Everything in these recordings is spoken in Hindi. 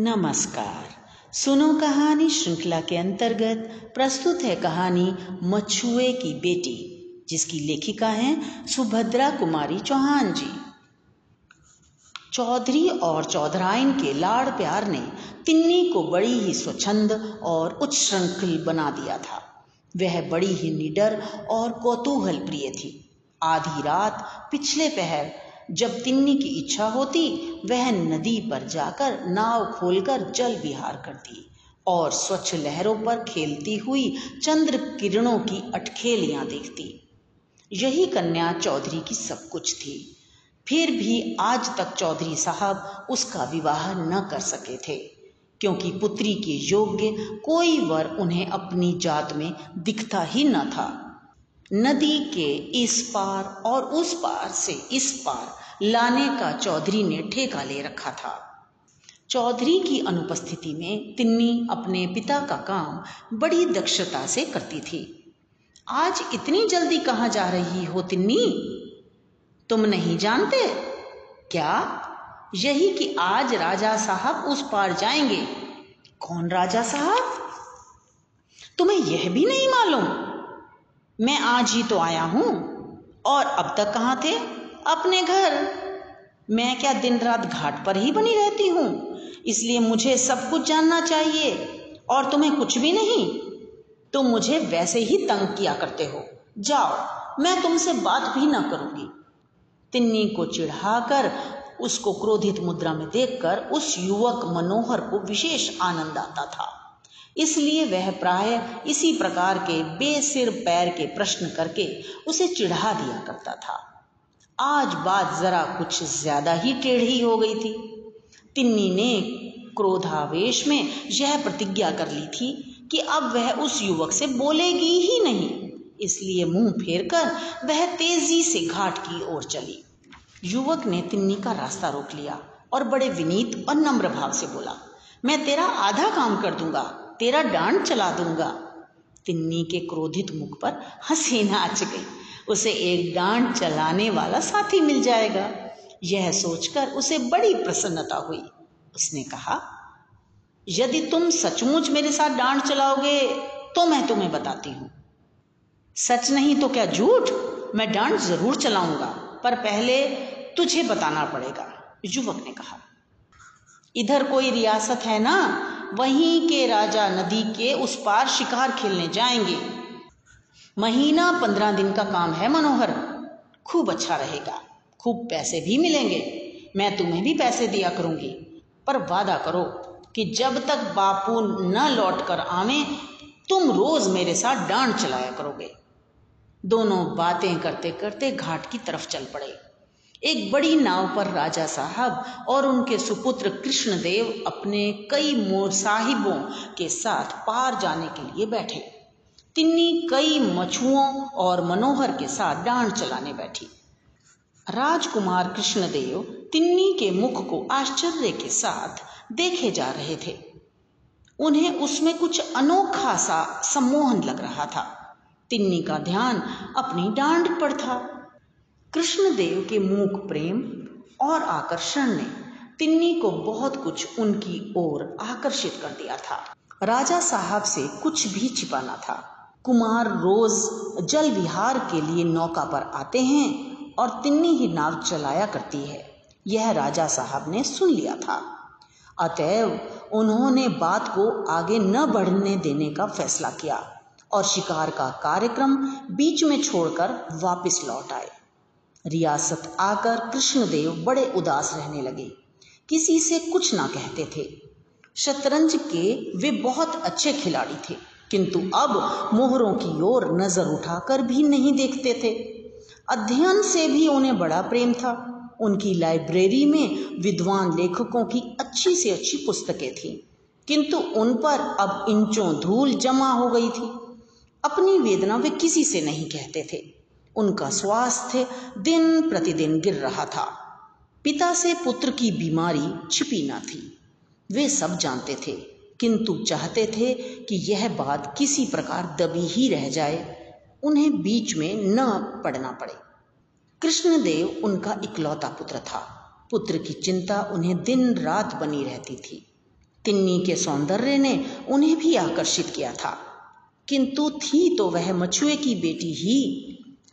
नमस्कार। सुनो कहानी श्रृंखला के अंतर्गत प्रस्तुत है कहानी मछुए की बेटी, जिसकी लेखिका हैं सुभद्रा कुमारी चौहान जी। चौधरी और चौधराइन के लाड़ प्यार ने तिन्नी को बड़ी ही स्वच्छंद और उच्च श्रृंखल बना दिया था। वह बड़ी ही निडर और कौतूहल प्रिय थी। आधी रात पिछले पहर जब तिन्नी की इच्छा होती, वह नदी पर जाकर नाव खोलकर जल विहार करती और स्वच्छ लहरों पर खेलती हुई चंद्र किरणों की अटखेलियाँ देखती। यही कन्या चौधरी की सब कुछ थी। फिर भी आज तक चौधरी साहब उसका विवाह न कर सके थे, क्योंकि पुत्री के योग्य कोई वर उन्हें अपनी जात में दिखता ही न था। नदी के इस पार और उस पार से इस पार लाने का चौधरी ने ठेका ले रखा था। चौधरी की अनुपस्थिति में तिन्नी अपने पिता का काम बड़ी दक्षता से करती थी। आज इतनी जल्दी कहाँ जा रही हो तिन्नी? तुम नहीं जानते? क्या? यही कि आज राजा साहब उस पार जाएँगे। कौन राजा साहब? तुम्हें यह भी नहीं मालूम। मैं आज ही तो आया हूँ। और अब तक कहाँ थे? अपने घर। मैं क्या दिन रात घाट पर ही बनी रहती हूँ? इसलिए मुझे सब कुछ जानना चाहिए, और तुम्हें कुछ भी नहीं। तुम मुझे वैसे ही तंग किया करते हो। जाओ, मैं तुमसे बात भी ना करूँगी। तिन्नी को चिढ़ाकर, उसको क्रोधित मुद्रा में देखकर उस युवक मनोहर को विशेष आनंद आता था। इसलिए वह प्राय इसी प्रकार के बेसिर पैर के प्रश्न करके उसे चिढ़ा दिया करता था। आज बात जरा कुछ ज़्यादा ही टेढ़ी हो गई थी। तिन्नी ने क्रोधावेश में यह प्रतिज्ञा कर ली थी कि अब वह उस युवक से बोलेगी ही नहीं। इसलिए मुँह फेरकर वह तेज़ी से घाट की ओर चली। युवक ने तिन्नी का रास्ता रोक लिया और बड़े विनीत और नम्र भाव से बोला, मैं तेरा आधा काम कर दूँगा, तेरा डांड चला दूँगा। तिन्नी के क्रोधित मुख पर हँसी नाच गई। उसे एक डांड चलाने वाला साथी मिल जाएगा। यह सोचकर उसे बड़ी प्रसन्नता हुई। उसने कहा, यदि तुम सचमुच मेरे साथ डांड चलाओगे तो मैं तुम्हें बताती हूँ। सच नहीं तो क्या झूठ? मैं डांड ज़रूर चलाऊँगा, पर पहले तुझे बताना पड़ेगा, युवक ने कहा। इधर कोई रियासत है ना, वहीं के राजा नदी के उस पार शिकार खेलने जाएँगे। महीना पंद्रह दिन का काम है मनोहर। खूब अच्छा रहेगा। खूब पैसे भी मिलेंगे। मैं तुम्हें भी पैसे दिया करूँगी। पर वादा करो कि जब तक बापू न लौट कर आवे, तुम रोज मेरे साथ डांड चलाया करोगे। दोनों बातें करते करते घाट की तरफ़ चल पड़े। एक बड़ी नाव पर राजा साहब और उनके सुपुत्र कृष्णदेव अपने कई मोर साहिबों के साथ पार जाने के लिए बैठे। तिन्नी कई मछुओं और मनोहर के साथ डांड चलाने बैठी। राजकुमार कृष्णदेव तिन्नी के मुख को आश्चर्य के साथ देखे जा रहे थे। उन्हें उसमें कुछ अनोखा सा सम्मोहन लग रहा था। तिन्नी का ध्यान अपनी डांड पर था। कृष्णदेव के मूक प्रेम और आकर्षण ने तिन्नी को बहुत कुछ उनकी ओर आकर्षित कर दिया था। राजा साहब से कुछ भी छिपाना था। कुमार रोज जल विहार के लिए नौका पर आते हैं और तिन्नी ही नाव चलाया करती है। यह राजा साहब ने सुन लिया था। अतएव उन्होंने बात को आगे न बढ़ने देने का फैसला किया और शिकार का कार्यक्रम बीच में छोड़कर वापस लौट आए। रियासत आकर कृष्णदेव बड़े उदास रहने लगे। किसी से कुछ ना कहते थे। शतरंज के वे बहुत अच्छे खिलाड़ी थे। किंतु अब मोहरों की ओर नज़र उठाकर भी नहीं देखते थे। अध्ययन से भी उन्हें बड़ा प्रेम था। उनकी लाइब्रेरी में विद्वान लेखकों की अच्छी से अच्छी पुस्तकें थीं। किंतु उन पर अब इंचों धूल जमा हो गई थी। अपनी वेदना वे किसी से नहीं कहते थे। उनका स्वास्थ्य दिन प्रतिदिन गिर रहा था। पिता से पुत्र की बीमारी छिपी न थी। वे सब जानते थे। किंतु चाहते थे कि यह बात किसी प्रकार दबी ही रह जाए, उन्हें बीच में न पड़ना पड़े। कृष्णदेव उनका इकलौता पुत्र था। पुत्र की चिंता उन्हें दिन रात बनी रहती थी। तिन्नी के सौंदर्य ने उन्हें भी आकर्षित किया था। किंतु थी तो वह मछुए की बेटी ही।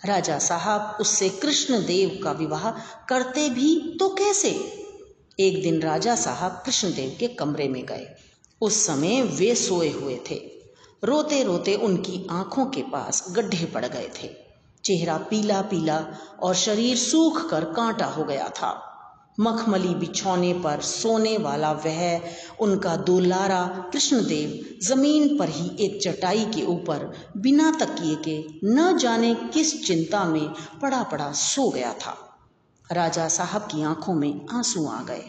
राजा साहब उससे कृष्णदेव का विवाह करते भी तो कैसे? एक दिन राजा साहब कृष्णदेव के कमरे में गए। उस समय वे सोए हुए थे। रोते रोते उनकी आँखों के पास गड्ढे पड़ गए थे। चेहरा पीला पीला और शरीर सूख कर कांटा हो गया था। मखमली बिछौने पर सोने वाला वह, उनका दुलारा कृष्णदेव, ज़मीन पर ही एक चटाई के ऊपर बिना तकिए के न जाने किस चिंता में पड़ा पड़ा सो गया था। राजा साहब की आँखों में आँसू आ गए।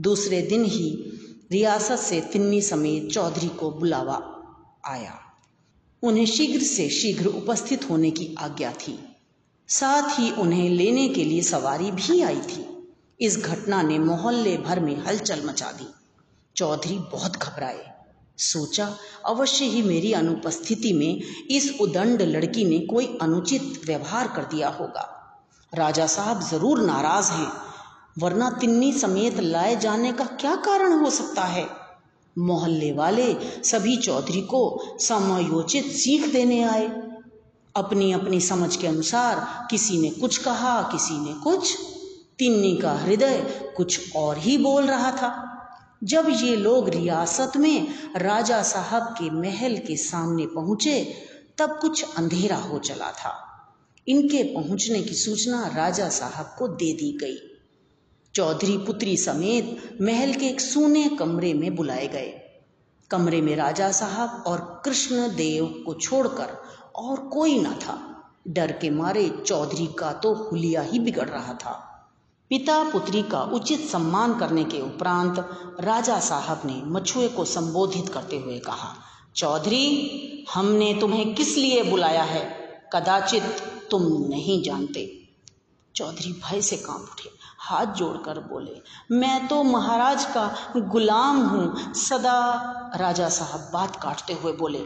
दूसरे दिन ही रियासत से तिन्नी समेत चौधरी को बुलावा आया। उन्हें शीघ्र से शीघ्र उपस्थित होने की आज्ञा थी। साथ ही उन्हें लेने के लिए सवारी भी आई थी। इस घटना ने मोहल्ले भर में हलचल मचा दी। चौधरी बहुत घबराए। सोचा, अवश्य ही मेरी अनुपस्थिति में इस उदंड लड़की ने कोई अनुचित व्यवहार कर दिया होगा। राजा साहब ज़रूर नाराज़ हैं। वरना तिन्नी समेत लाए जाने का क्या कारण हो सकता है? मोहल्ले वाले सभी चौधरी को समयोचित सीख देने आए। अपनी अपनी समझ के अनुसार किसी ने कुछ कहा, किसी ने कुछ। तिन्नी का हृदय कुछ और ही बोल रहा था। जब ये लोग रियासत में राजा साहब के महल के सामने पहुँचे, तब कुछ अंधेरा हो चला था। इनके पहुँचने की सूचना राजा साहब को दे दी गई। चौधरी पुत्री समेत महल के एक सूने कमरे में बुलाए गए। कमरे में राजा साहब और कृष्ण देव को छोड़कर और कोई ना था। डर के मारे चौधरी का तो हुलिया ही बिगड़ रहा था। पिता पुत्री का उचित सम्मान करने के उपरांत राजा साहब ने मछुए को संबोधित करते हुए कहा, चौधरी, हमने तुम्हें किस लिए बुलाया है? कदाचित तुम नहीं जानते। चौधरी भय से काँप उठे। हाथ जोड़कर बोले, मैं तो महाराज का गुलाम हूँ। सदा राजा साहब बात काटते हुए बोले,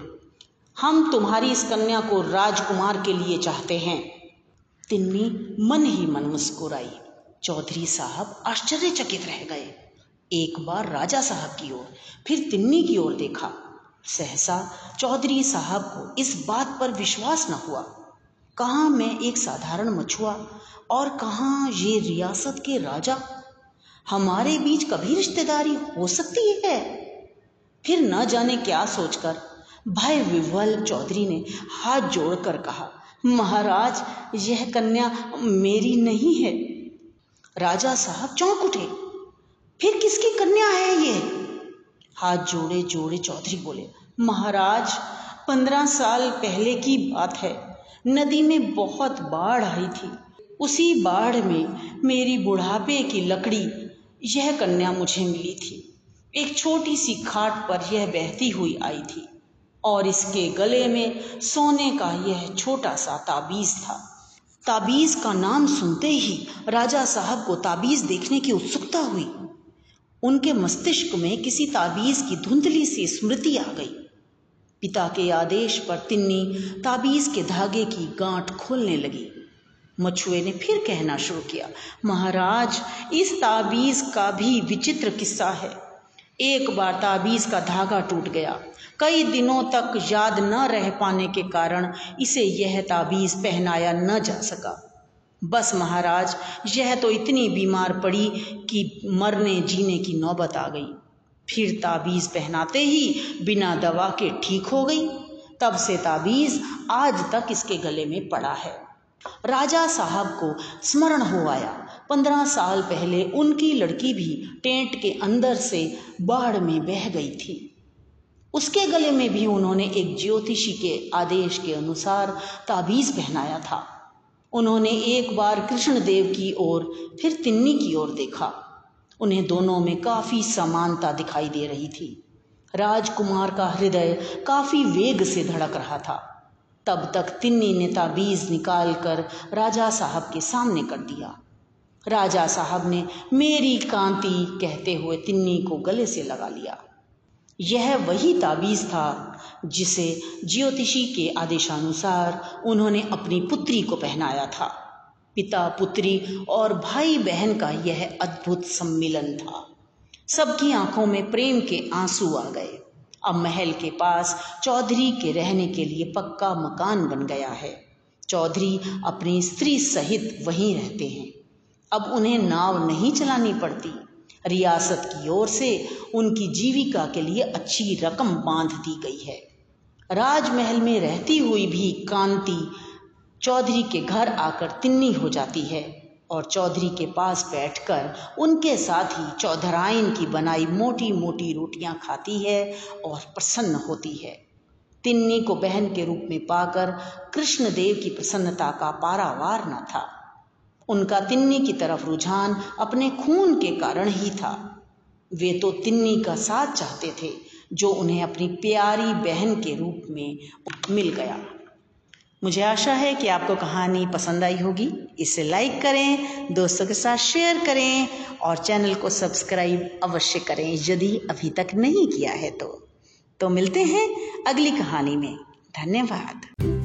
हम तुम्हारी इस कन्या को राजकुमार के लिए चाहते हैं। तिन्नी मन ही मन मुस्कुराई। चौधरी साहब आश्चर्यचकित रह गए। एक बार राजा साहब की ओर, फिर तिन्नी की ओर देखा। सहसा चौधरी साहब को इस बात पर विश्वास न हुआ। कहाँ मैं एक साधारण मछुआ और कहाँ ये रियासत के राजा? हमारे बीच कभी रिश्तेदारी हो सकती है? फिर न जाने क्या सोचकर भय विवल चौधरी ने हाथ जोड़कर कहा, महाराज, यह कन्या मेरी नहीं है। राजा साहब चौंक उठे। फिर किसकी कन्या है ये? हाथ जोड़े जोड़े चौधरी बोले, महाराज, पंद्रह साल पहले की बात है। नदी में बहुत बाढ़ आई थी। उसी बाढ़ में मेरी बुढ़ापे की लकड़ी, यह कन्या मुझे मिली थी। एक छोटी सी खाट पर यह बहती हुई आई थी और इसके गले में सोने का यह छोटा सा ताबीज था। ताबीज का नाम सुनते ही राजा साहब को ताबीज देखने की उत्सुकता हुई। उनके मस्तिष्क में किसी ताबीज की धुंधली सी स्मृति आ गई। पिता के आदेश पर तिन्नी ताबीज के धागे की गांठ खोलने लगी। मछुए ने फिर कहना शुरू किया, महाराज, इस ताबीज का भी विचित्र किस्सा है। एक बार ताबीज का धागा टूट गया। कई दिनों तक याद न रह पाने के कारण इसे यह ताबीज़ पहनाया न जा सका। बस महाराज, यह तो इतनी बीमार पड़ी कि मरने जीने की नौबत आ गई। फिर ताबीज़ पहनाते ही बिना दवा के ठीक हो गई। तब से ताबीज़ आज तक इसके गले में पड़ा है। राजा साहब को स्मरण हो आया। पंद्रह साल पहले उनकी लड़की भी टेंट के अंदर से बाढ़ में बह गई थी। उसके गले में भी उन्होंने एक ज्योतिषी के आदेश के अनुसार ताबीज पहनाया था। उन्होंने एक बार कृष्णदेव की ओर, फिर तिन्नी की ओर देखा। उन्हें दोनों में काफ़ी समानता दिखाई दे रही थी। राजकुमार का हृदय काफ़ी वेग से धड़क रहा था। तब तक तिन्नी ने ताबीज निकाल कर राजा साहब के सामने कर दिया। राजा साहब ने मेरी कांति कहते हुए तिन्नी को गले से लगा लिया। यह वही ताबीज़ था जिसे ज्योतिषी के आदेशानुसार उन्होंने अपनी पुत्री को पहनाया था। पिता, पुत्री और भाई बहन का यह अद्भुत सम्मिलन था। सबकी आँखों में प्रेम के आँसू आ गए। अब महल के पास चौधरी के रहने के लिए पक्का मकान बन गया है। चौधरी अपनी स्त्री सहित वहीं रहते हैं। अब उन्हें नाव नहीं चलानी पड़ती। रियासत की ओर से उनकी जीविका के लिए अच्छी रकम बाँध दी गई है। राजमहल में रहती हुई भी कांति चौधरी के घर आकर तिन्नी हो जाती है और चौधरी के पास बैठकर उनके साथ ही चौधराइन की बनाई मोटी मोटी रोटियाँ खाती है और प्रसन्न होती है। तिन्नी को बहन के रूप में पाकर कृष्णदेव की प्रसन्नता का पारावार न था। उनका तिन्नी की तरफ़ रुझान अपने खून के कारण ही था। वे तो तिन्नी का साथ चाहते थे, जो उन्हें अपनी प्यारी बहन के रूप में मिल गया। मुझे आशा है कि आपको कहानी पसंद आई होगी। इसे लाइक करें, दोस्तों के साथ शेयर करें और चैनल को सब्सक्राइब अवश्य करें। यदि अभी तक नहीं किया है तो तो मिलते हैं अगली कहानी में। धन्यवाद।